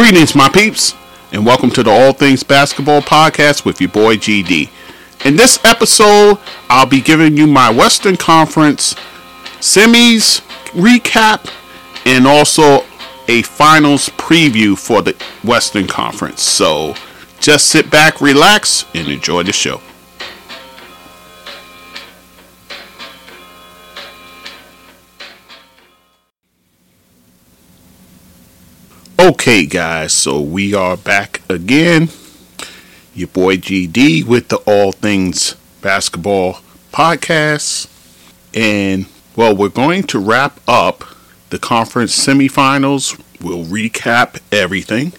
Greetings, my peeps, and welcome to the All Things Basketball Podcast with your boy GD. In this episode, I'll be giving you my Western Conference semis recap and also a finals preview for the Western Conference. So just sit back, relax, and enjoy the show. Okay, guys, so we are back again. Your boy GD with the All Things Basketball Podcast. And, well, we're going to wrap up the conference semifinals. We'll recap everything.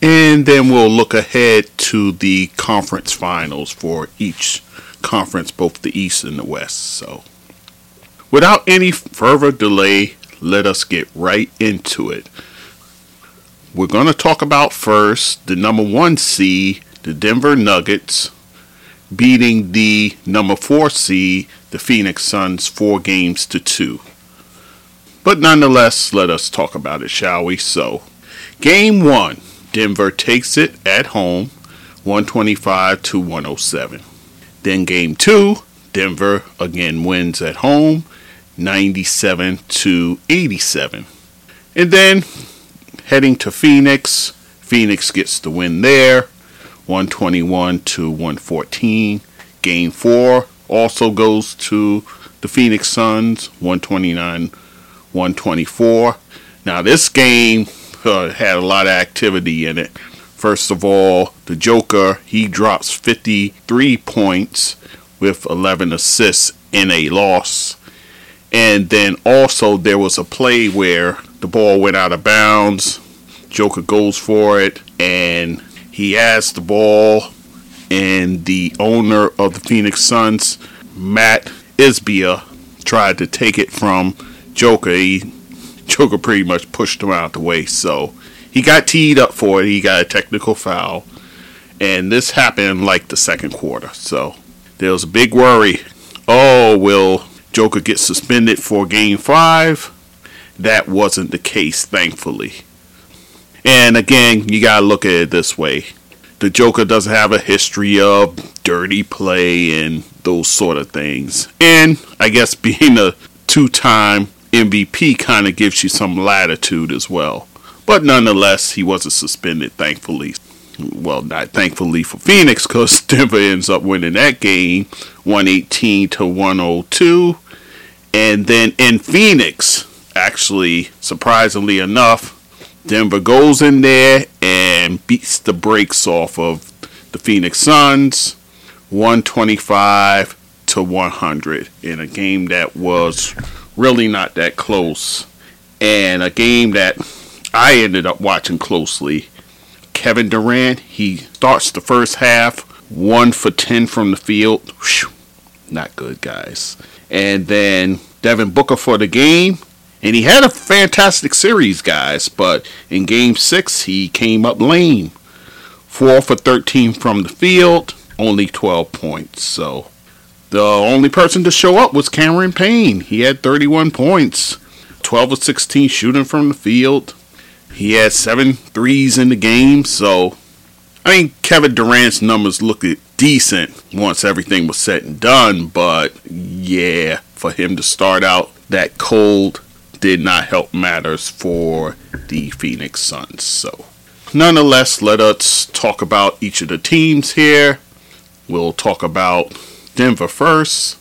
And then we'll look ahead to the conference finals for each conference, both the East and the West. So, without any further delay, let us get right into it. We're going to talk about first the number one seed, the Denver Nuggets, beating the number four seed, the Phoenix Suns, four games to two. But nonetheless, let us talk about it, shall we? So, game one, Denver takes it at home, 125 to 107. Then game two, Denver again wins at home, 97 to 87. And then heading to Phoenix. Phoenix gets the win there, 121 to 114. Game four also goes to the Phoenix Suns, 129 124. Now, this game uh, had a lot of activity in it. First of all, the Joker, he drops 53 points with 11 assists in a loss. And then also, there was a play where the ball went out of bounds. Joker goes for it, and he has the ball, and the owner of the Phoenix Suns, Mat Ishbia, tried to take it from Joker. He, Joker pretty much pushed him out the way, so he got teed up for it. He got a technical foul, and this happened like the second quarter. So there was a big worry. Oh, will Joker get suspended for Game Five? That wasn't the case, thankfully. And again, you gotta look at it this way. The Joker doesn't have a history of dirty play and those sort of things. And I guess being a two time MVP kind of gives you some latitude as well. But nonetheless, he wasn't suspended, thankfully. Well, not thankfully for Phoenix, because Denver ends up winning that game 118 to 102. And then in Phoenix, actually, surprisingly enough, Denver goes in there and beats the brakes off of the Phoenix Suns 125 to 100 in a game that was really not that close and a game that I ended up watching closely. Kevin Durant, he starts the first half 1 for 10 from the field. Whew, not good, guys. And then Devin Booker for the game, and he had a fantastic series, guys, but in game six, he came up lame. Four for 13 from the field, only 12 points. So the only person to show up was Cameron Payne. He had 31 points, 12 of 16 shooting from the field. He had seven threes in the game. So, I mean, Kevin Durant's numbers looked decent once everything was said and done, but yeah, for him to start out that cold did not help matters for the Phoenix Suns. So, nonetheless, let us talk about each of the teams here. We'll talk about Denver first.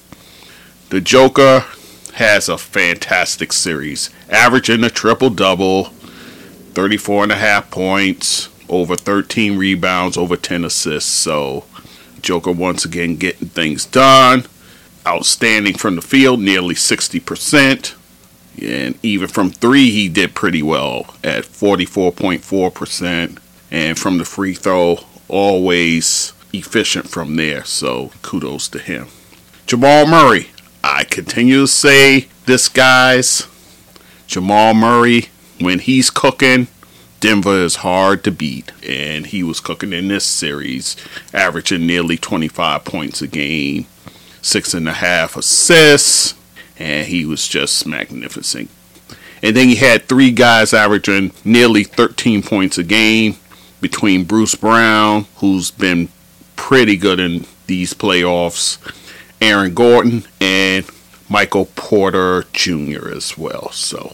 The Joker has a fantastic series, averaging a triple double, 34 and a half points, over 13 rebounds, over 10 assists. So, Joker once again getting things done. Outstanding from the field, nearly 60%. And even from three, he did pretty well at 44.4%. And from the free throw, always efficient from there. So kudos to him. Jamal Murray. I continue to say this guy's Jamal Murray, when he's cooking, Denver is hard to beat. And he was cooking in this series, averaging nearly 25 points a game, six and a half assists and he was just magnificent. And then you had three guys averaging nearly 13 points a game between Bruce Brown, who's been pretty good in these playoffs, Aaron Gordon, and Michael Porter Jr. as well. So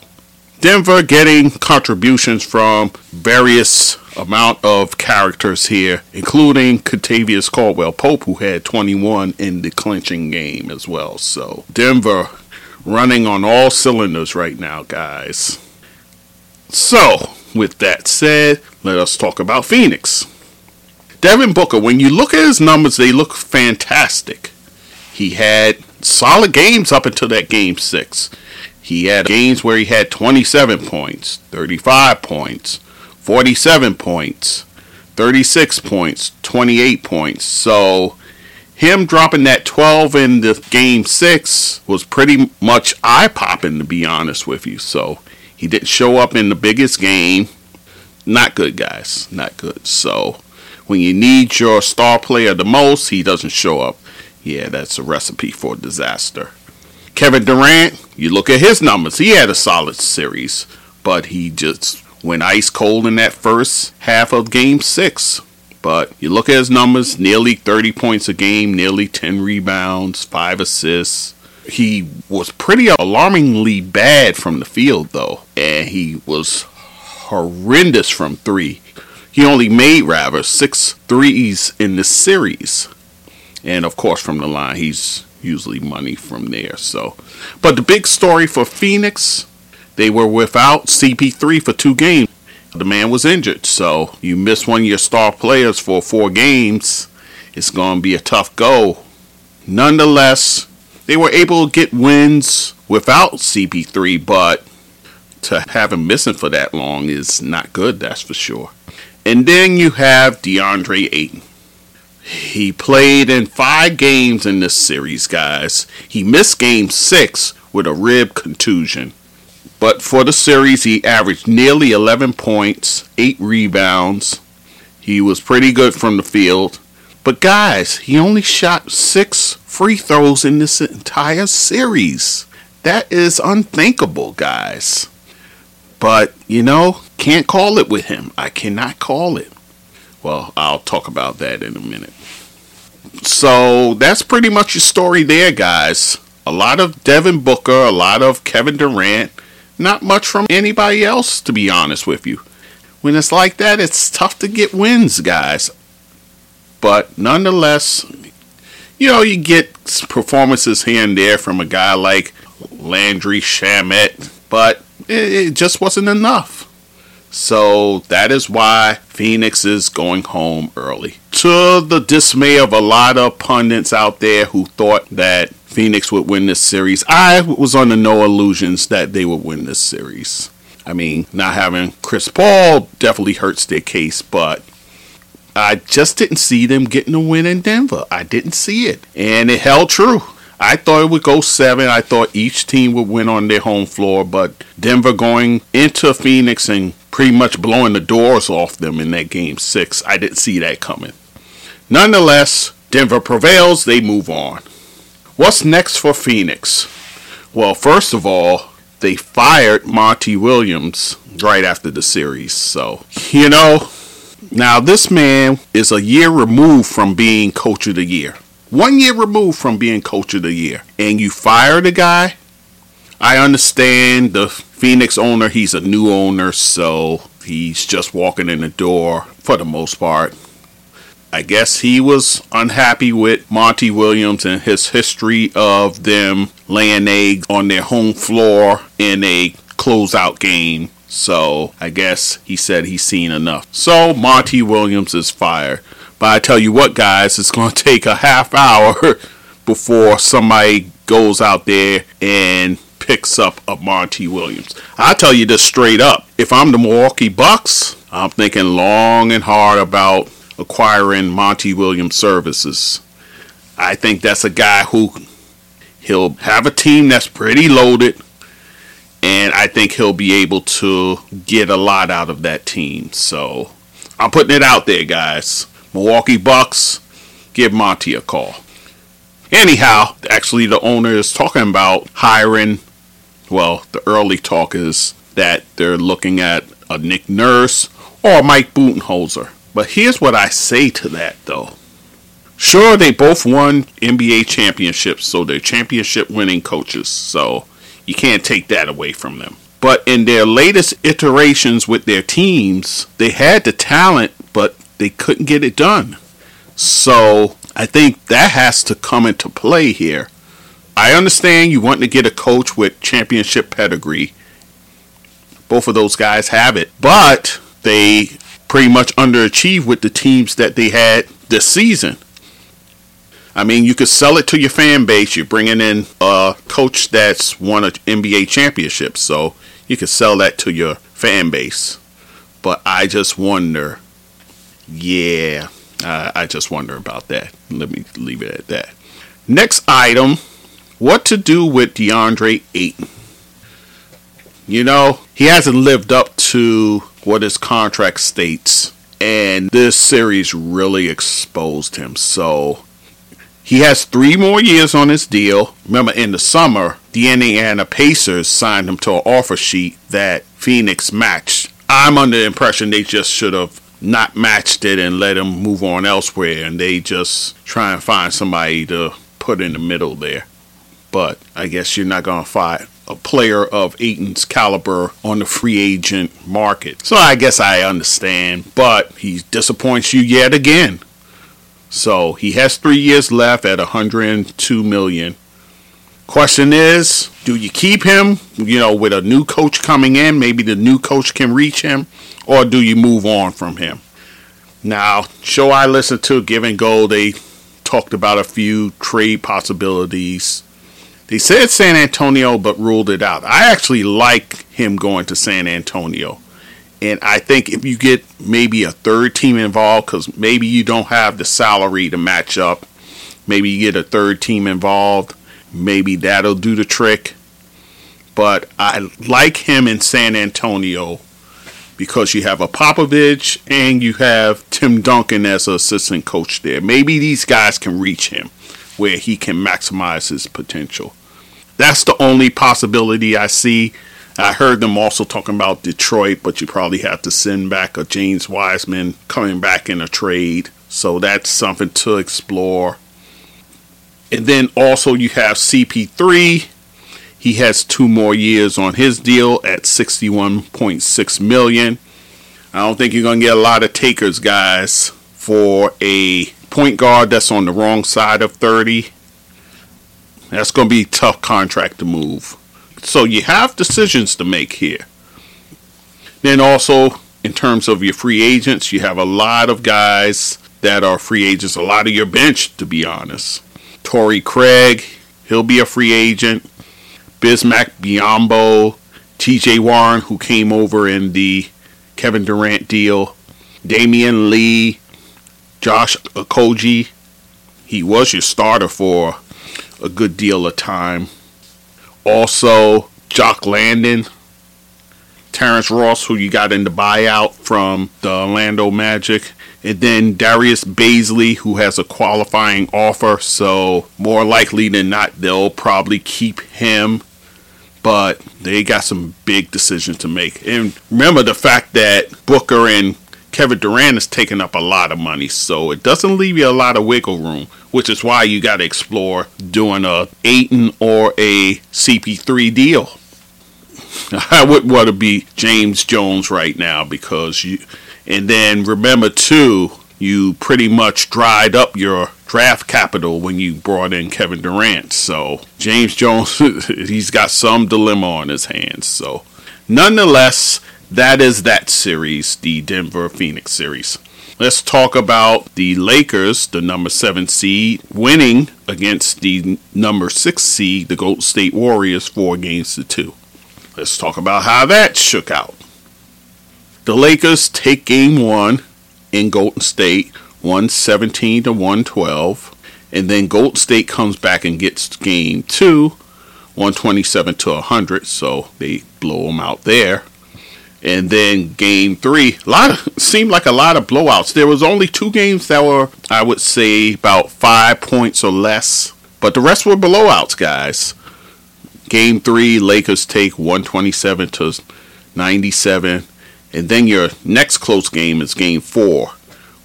Denver getting contributions from various amount of characters here, including Kentavious Caldwell Pope, who had 21 in the clinching game as well. So Denver running on all cylinders right now, guys. So, with that said, let us talk about Phoenix. Devin Booker, when you look at his numbers, they look fantastic. He had solid games up until that game six. He had games where he had 27 points, 35 points, 47 points, 36 points, 28 points. So him dropping that 12 in the game six was pretty much eye popping, to be honest with you. So he didn't show up in the biggest game. Not good, guys. Not good. So when you need your star player the most, he doesn't show up. Yeah, that's a recipe for disaster. Kevin Durant, you look at his numbers. He had a solid series, but he just went ice cold in that first half of game six. But you look at his numbers nearly 30 points a game, nearly 10 rebounds, 5 assists. He was pretty alarmingly bad from the field, though, and he was horrendous from three. He only made, rather, six threes in the series. And of course, from the line, he's usually money from there. So, but the big story for Phoenix, they were without CP3 for two games. The man was injured, so you miss one of your star players for four games. It's going to be a tough go. Nonetheless, they were able to get wins without CP3, but to have him missing for that long is not good, that's for sure. And then you have DeAndre Ayton. He played in five games in this series, guys. He missed game six with a rib contusion. But for the series, he averaged nearly 11 points, 8 rebounds. He was pretty good from the field. But guys, he only shot 6 free throws in this entire series. That is unthinkable, guys. But, you know, can't call it with him. I cannot call it. Well, I'll talk about that in a minute. So that's pretty much your story there, guys. A lot of Devin Booker, a lot of Kevin Durant, not much from anybody else, to be honest with you. When it's like that, it's tough to get wins, guys. But nonetheless, you know, you get performances here and there from a guy like Landry Shamet, but it, it just wasn't enough. So that is why Phoenix is going home early. To the dismay of a lot of pundits out there who thought that Phoenix would win this series, I was under no illusions that they would win this series. I mean, not having Chris Paul definitely hurts their case, but I just didn't see them getting a win in Denver. I didn't see it. And it held true. I thought it would go seven. I thought each team would win on their home floor, but Denver going into Phoenix and pretty much blowing the doors off them in that game six. I didn't see that coming. Nonetheless, Denver prevails, they move on. What's next for Phoenix? Well, first of all, they fired Monty Williams right after the series. So, you know, now this man is a year removed from being coach of the year. One year removed from being coach of the year. And you fire the guy? I understand the Phoenix owner, he's a new owner, so he's just walking in the door for the most part. I guess he was unhappy with Monty Williams and his history of them laying eggs on their home floor in a closeout game. So I guess he said he's seen enough. So Monty Williams is fired. But I tell you what, guys, it's going to take a half hour before somebody goes out there and picks up a Monty Williams. I tell you this straight up. If I'm the Milwaukee Bucks, I'm thinking long and hard about acquiring Monty Williams services. I think that's a guy who he'll have a team that's pretty loaded and I think he'll be able to get a lot out of that team. So, I'm putting it out there, guys. Milwaukee Bucks, give Monty a call. Anyhow, actually, the owner is talking about hiring well, the early talk is that they're looking at a Nick Nurse or Mike Budenholzer. But here's what I say to that, though. Sure, they both won NBA championships, so they're championship winning coaches, so you can't take that away from them. But in their latest iterations with their teams, they had the talent, but they couldn't get it done. So I think that has to come into play here. I understand you want to get a coach with championship pedigree. Both of those guys have it, but they pretty much underachieved with the teams that they had this season. I mean, you could sell it to your fan base. You're bringing in a coach that's won an NBA championship, so you could sell that to your fan base. But I just wonder, yeah, I just wonder about that. Let me leave it at that. Next item what to do with DeAndre Ayton? You know, he hasn't lived up to what his contract states, and this series really exposed him. So he has three more years on his deal. Remember, in the summer, the Indiana Pacers signed him to an offer sheet that Phoenix matched. I'm under the impression they just should have not matched it and let him move on elsewhere, and they just try and find somebody to put in the middle there. But I guess you're not going to find a player of Ayton's caliber on the free agent market. So I guess I understand, but he disappoints you yet again. So he has three years left at 102 million. Question is, do you keep him? You know, with a new coach coming in, maybe the new coach can reach him, or do you move on from him? Now, show I listened to Give and Go, they talked about a few trade possibilities. They said San Antonio, but ruled it out. I actually like him going to San Antonio. And I think if you get maybe a third team involved, because maybe you don't have the salary to match up, maybe you get a third team involved, maybe that'll do the trick. But I like him in San Antonio because you have a Popovich and you have Tim Duncan as an assistant coach there. Maybe these guys can reach him where he can maximize his potential. That's the only possibility I see. I heard them also talking about Detroit, but you probably have to send back a James Wiseman coming back in a trade. So that's something to explore. And then also you have CP3. He has two more years on his deal at 61.6 million. I don't think you're going to get a lot of takers, guys, for a point guard that's on the wrong side of 30. That's going to be tough contract to move. So you have decisions to make here. Then also, in terms of your free agents, you have a lot of guys that are free agents, a lot of your bench, to be honest. Torrey Craig, he'll be a free agent. Bismack Biyombo, TJ Warren, who came over in the Kevin Durant deal. Damion Lee, Josh Okogie. He was your starter for a good deal of time. Also, Jock Landale, Terrence Ross, who you got in the buyout from the Orlando Magic, and then Darius Bazley, who has a qualifying offer. So, more likely than not, they'll probably keep him. But they got some big decisions to make. And remember the fact that Booker and Kevin Durant is taking up a lot of money, so it doesn't leave you a lot of wiggle room, which is why you got to explore doing a Ayton or a CP3 deal. I wouldn't want to be James Jones right now because you, and then remember too, you pretty much dried up your draft capital when you brought in Kevin Durant. So James Jones, he's got some dilemma on his hands. So nonetheless, that is that series, the Denver Phoenix series. Let's talk about the Lakers, the number seven seed, winning against the number six seed, the Golden State Warriors, four games to two. Let's talk about how that shook out. The Lakers take game one in Golden State, 117 to 112. And then Golden State comes back and gets game two, 127 to 100. So they blow them out there. And then game three, a lot of seemed like a lot of blowouts. There was only two games that were, I would say, about five points or less, but the rest were blowouts, guys. Game three, Lakers take 127 to 97. And then your next close game is game four,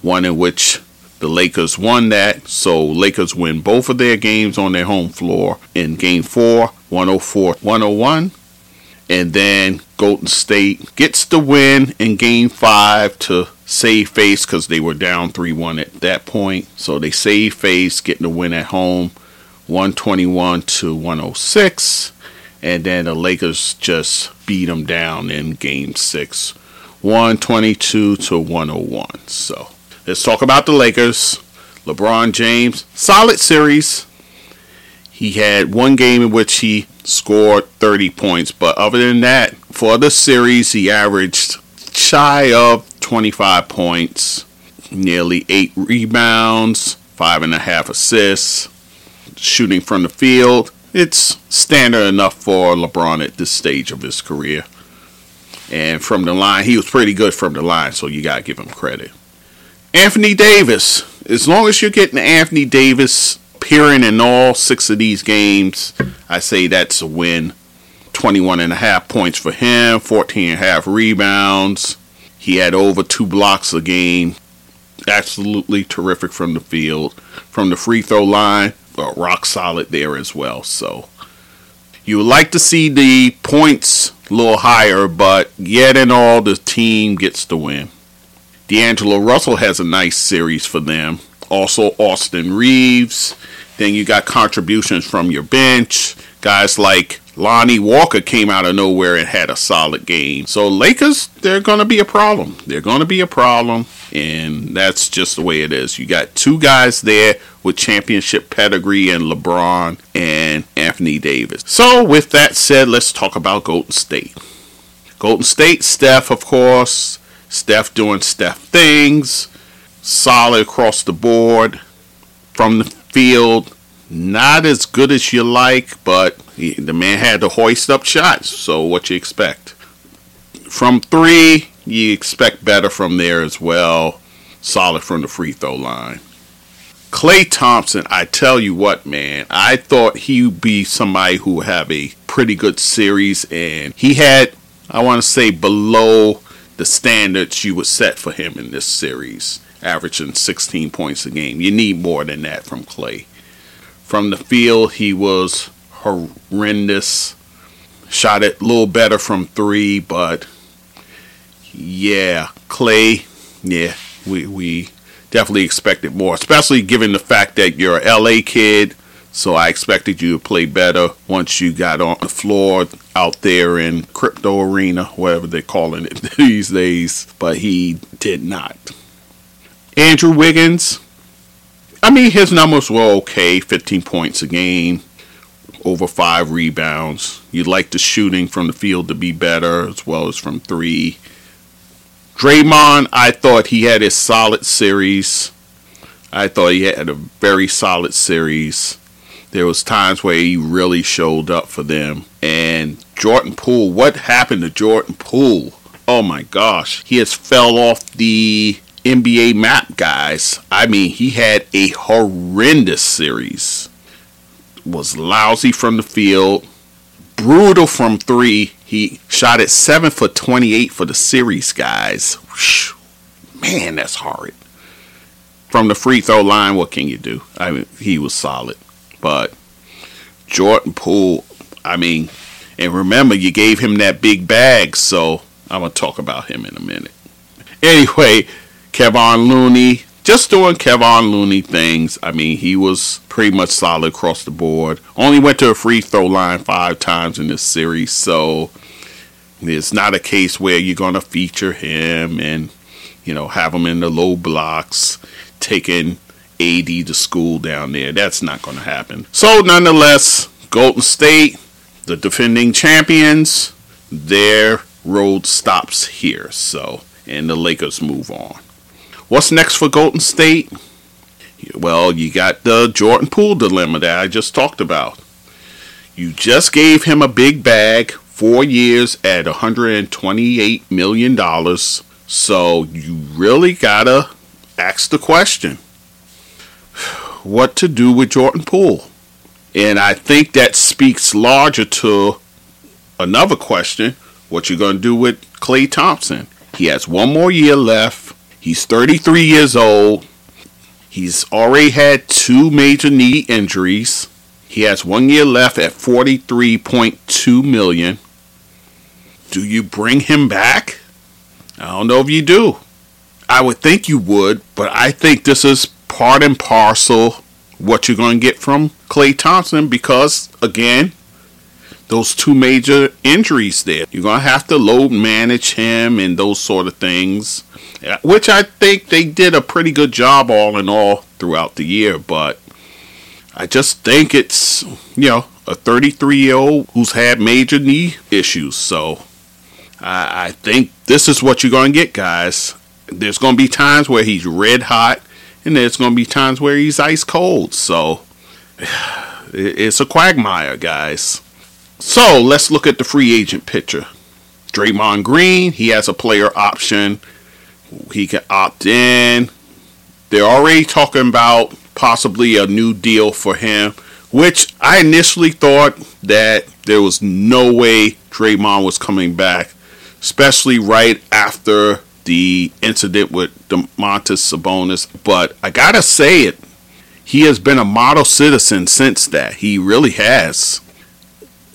one in which the Lakers won that. So Lakers win both of their games on their home floor in game four, 104 101. And then Golden State gets the win in game five to save face because they were down 3 1 at that point. So they save face, getting the win at home 121 to 106. And then the Lakers just beat them down in game six 122 to 101. So let's talk about the Lakers. LeBron James, solid series. He had one game in which he scored 30 points, but other than that, for the series, he averaged shy of 25 points, nearly eight rebounds, five and a half assists, shooting from the field. It's standard enough for LeBron at this stage of his career. And from the line, he was pretty good from the line, so you got to give him credit. Anthony Davis. As long as you're getting Anthony Davis appearing in all six of these games, I say that's a win. 21 and a half points for him, 14 and a half rebounds. He had over two blocks a game. Absolutely terrific from the field. From the free throw line, uh, rock solid there as well. So you would like to see the points a little higher, but yet in all, the team gets the win. D'Angelo Russell has a nice series for them. Also, Austin Reaves. Then you got contributions from your bench. Guys like Lonnie Walker came out of nowhere and had a solid game. So Lakers, they're going to be a problem. They're going to be a problem, and that's just the way it is. You got two guys there with championship pedigree and LeBron and Anthony Davis. So with that said, let's talk about Golden State. Golden State, Steph, of course. Steph doing Steph things. Solid across the board. From the field, not as good as you like, but he, the man had to hoist up shots. So what you expect? From three, you expect better from there as well. Solid from the free throw line. Klay Thompson, I tell you what, man, I thought he would be somebody who would have a pretty good series, and he had, I want to say, below the standards you would set for him in this series, averaging 16 points a game. You need more than that from Klay. From the field, he was horrendous. Shot it a little better from three, but yeah, Klay, yeah, we we definitely expected more, especially given the fact that you're a LA kid. So I expected you to play better once you got on the floor out there in crypto arena, whatever they're calling it these days. But he did not. Andrew Wiggins, I mean, his numbers were okay 15 points a game, over five rebounds. You'd like the shooting from the field to be better as well as from three. Draymond, I thought he had a solid series. I thought he had a very solid series. There was times where he really showed up for them. And Jordan Poole, what happened to Jordan Poole? Oh my gosh, he has fell off the NBA map, guys. I mean, he had a horrendous series. Was lousy from the field, brutal from three. He shot at seven for 28 for the series, guys. Man, that's horrid. From the free throw line, what can you do? I mean, he was solid. But Jordan Poole, I mean, and remember, you gave him that big bag, so I'm going to talk about him in a minute. Anyway, Kevon Looney, just doing Kevon Looney things. I mean, he was pretty much solid across the board. Only went to a free throw line five times in this series, so it's not a case where you're going to feature him and, you know, have him in the low blocks, taking AD to school down there. That's not going to happen. So, nonetheless, Golden State, the defending champions, their road stops here. So, and the Lakers move on. What's next for Golden State? Well, you got the Jordan Poole dilemma that I just talked about. You just gave him a big bag, four years at $128 million. So you really gotta ask the question what to do with Jordan Poole? And I think that speaks larger to another question what you're going to do with Klay Thompson? He has one more year left. He's 33 years old. He's already had two major knee injuries. He has one year left at 43.2 million. Do you bring him back? I don't know if you do. I would think you would, but I think this is part and parcel what you're going to get from Klay Thompson because again, those two major injuries there. You're going to have to load manage him and those sort of things, which I think they did a pretty good job all in all throughout the year. But I just think it's, you know, a 33 year old who's had major knee issues. So I, I think this is what you're going to get, guys. There's going to be times where he's red hot, and there's going to be times where he's ice cold. So it's a quagmire, guys. So let's look at the free agent picture. Draymond Green, he has a player option. He can opt in. They're already talking about possibly a new deal for him, which I initially thought that there was no way Draymond was coming back, especially right after the incident with Domantas Sabonis. But I gotta say it, he has been a model citizen since that. He really has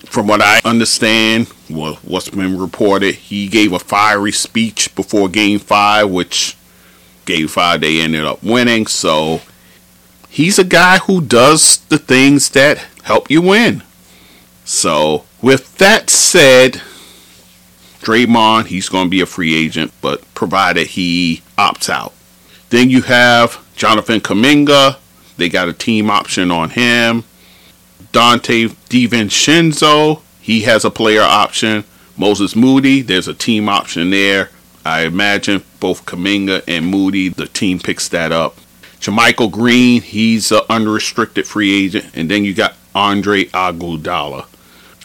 from what I understand, well, what's been reported, he gave a fiery speech before Game Five, which Game Five they ended up winning. So he's a guy who does the things that help you win. So with that said, Draymond, he's going to be a free agent, but provided he opts out. Then you have Jonathan Kuminga. They got a team option on him. Donte DiVincenzo, he has a player option. Moses Moody, there's a team option there. I imagine both Kuminga and Moody, the team picks that up. JaMychal Green, he's an unrestricted free agent. And then you got Andre Iguodala.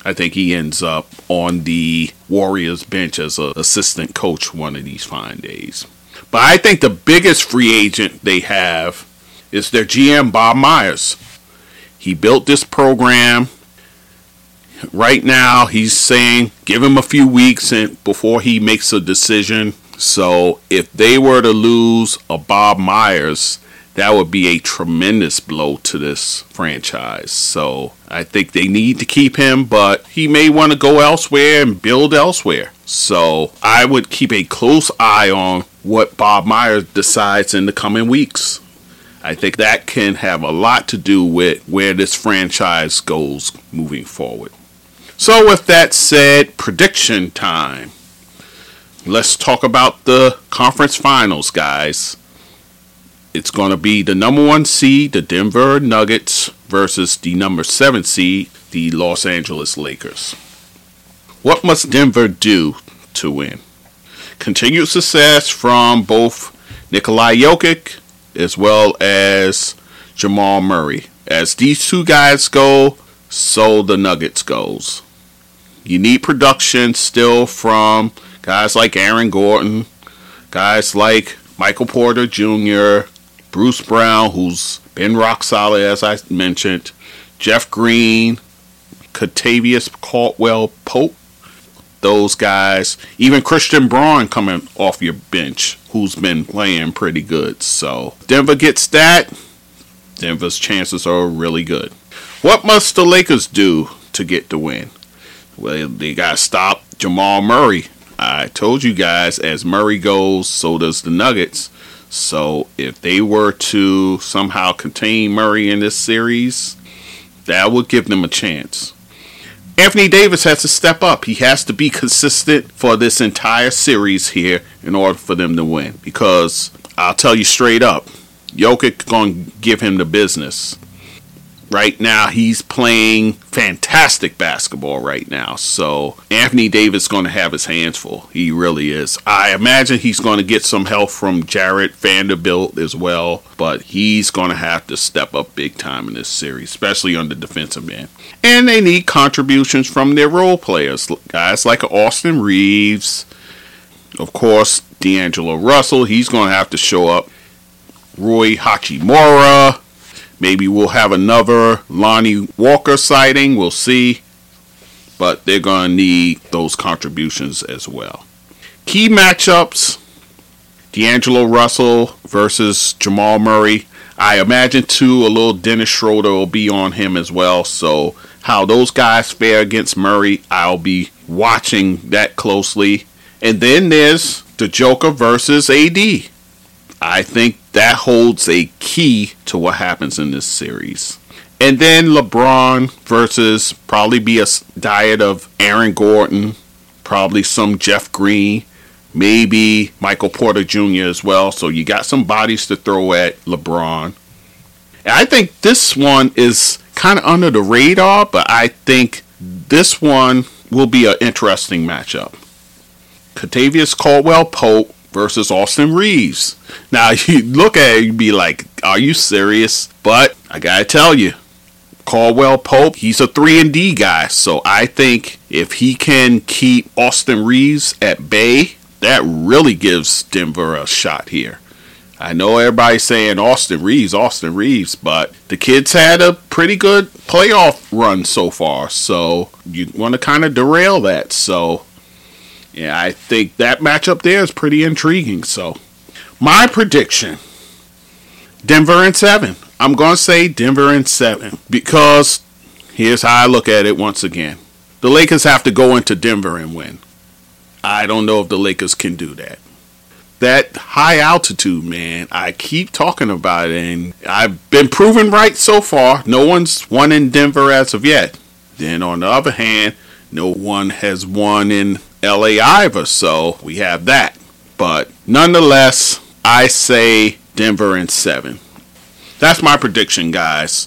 I think he ends up on the Warriors bench as an assistant coach one of these fine days. But I think the biggest free agent they have is their GM, Bob Myers. He built this program. Right now, he's saying give him a few weeks and before he makes a decision. So, if they were to lose a Bob Myers, that would be a tremendous blow to this franchise. So, I think they need to keep him, but he may want to go elsewhere and build elsewhere. So, I would keep a close eye on what Bob Myers decides in the coming weeks. I think that can have a lot to do with where this franchise goes moving forward. So, with that said, prediction time. Let's talk about the conference finals, guys. It's going to be the number one seed, the Denver Nuggets, versus the number seven seed, the Los Angeles Lakers. What must Denver do to win? Continued success from both Nikolai Jokic as well as Jamal Murray. As these two guys go, so the Nuggets goes. You need production still from guys like Aaron Gordon, guys like Michael Porter Jr., Bruce Brown, who's been rock solid as I mentioned, Jeff Green, Kentavious Caldwell Pope, those guys, even Christian Braun coming off your bench, who's been playing pretty good. So Denver gets that. Denver's chances are really good. What must the Lakers do to get the win? Well, they got to stop Jamal Murray. I told you guys, as Murray goes, so does the Nuggets. So if they were to somehow contain Murray in this series, that would give them a chance. Anthony Davis has to step up. He has to be consistent for this entire series here in order for them to win. Because I'll tell you straight up, Jokic to give him the business. Right now, he's playing fantastic basketball right now. So Anthony Davis going to have his hands full. He really is. I imagine he's going to get some help from Jarred Vanderbilt as well, but he's going to have to step up big time in this series, especially on the defensive end. And they need contributions from their role players, guys like Austin Reaves, of course, D'Angelo Russell. He's going to have to show up. Rui Hachimura Maybe we'll have another Lonnie Walker sighting. We'll see. But they're going to need those contributions as well. Key matchups D'Angelo Russell versus Jamal Murray. I imagine too a little Dennis Schroeder will be on him as well. So how those guys fare against Murray, I'll be watching that closely. And then there's the Joker versus AD. I think that holds a key to what happens in this series. And then LeBron versus probably be a diet of Aaron Gordon, probably some Jeff Green, maybe Michael Porter Jr. as well. So you got some bodies to throw at LeBron. I think this one is kind of under the radar, but I think this one will be an interesting matchup. Kentavious Caldwell Pope versus Austin Reaves. Now you look at it, you be like, "Are you serious?" But I gotta tell you, Caldwell Pope, he's a three and D guy, so I think if he can keep Austin Reaves at bay, that really gives Denver a shot here. I know everybody's saying Austin Reaves, Austin Reaves, but the kids had a pretty good playoff run so far, so you want to kind of derail that. So, yeah, I think that matchup there is pretty intriguing. So, my prediction Denver in seven. I'm going to say Denver in seven because here's how I look at it once again the Lakers have to go into Denver and win. I don't know if the Lakers can do that that high altitude, man. I keep talking about it, and I've been proven right so far. No one's won in Denver as of yet. Then, on the other hand, no one has won in LA either, so we have that. But nonetheless, I say Denver in seven. That's my prediction, guys.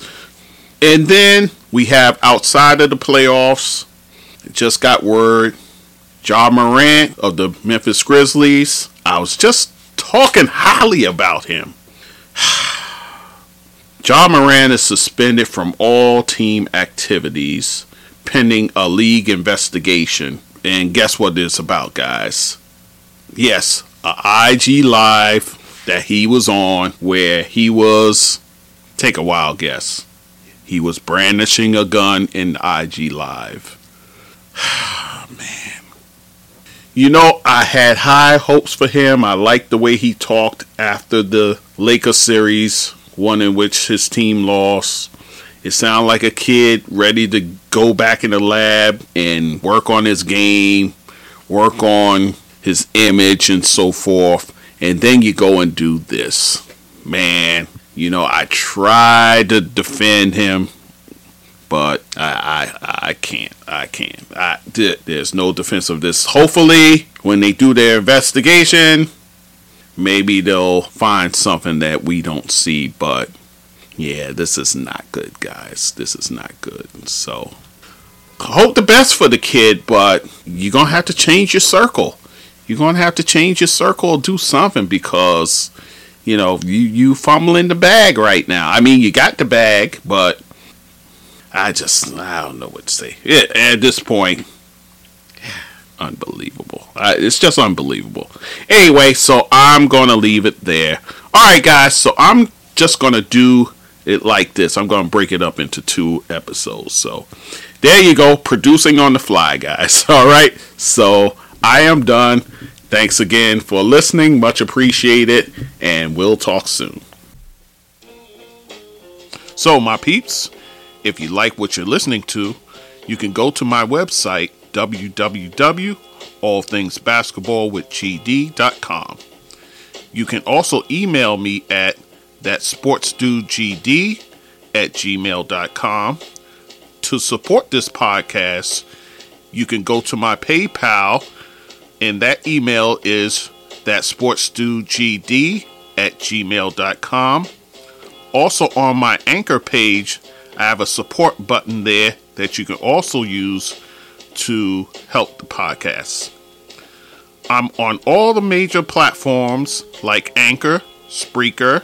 And then we have outside of the playoffs, just got word Ja Morant of the Memphis Grizzlies I was just talking highly about him. Ja Morant is suspended from all team activities pending a league investigation. And guess what it's about, guys? Yes, a IG Live that he was on where he was, take a wild guess, he was brandishing a gun in IG Live. Ah, man. You know, I had high hopes for him. I liked the way he talked after the Lakers series, one in which his team lost. It sounded like a kid ready to go back in the lab and work on his game, work on his image, and so forth. And then you go and do this. Man, you know, I tried to defend him but I, I I can't. I can't. I, there's no defense of this. Hopefully, when they do their investigation, maybe they'll find something that we don't see. But yeah, this is not good, guys. This is not good. So hope the best for the kid, but you're gonna have to change your circle. You're gonna have to change your circle or do something because you know you you fumbling the bag right now. I mean, you got the bag, but I just I don't know what to say. It, at this point, unbelievable. It's just unbelievable. Anyway, so I'm gonna leave it there. All right, guys. So I'm just gonna do it like this. I'm gonna break it up into two episodes. So there you go, producing on the fly, guys. All right. So I am done. Thanks again for listening. Much appreciated, and we'll talk soon. So, my peeps. If you like what you're listening to, you can go to my website, www.allthingsbasketballwithgd.com. You can also email me at thatsportsdudegd at gmail.com. To support this podcast, you can go to my PayPal, and that email is that thatsportsdudegd at gmail.com. Also on my anchor page, I have a support button there that you can also use to help the podcast. I'm on all the major platforms like Anchor, Spreaker,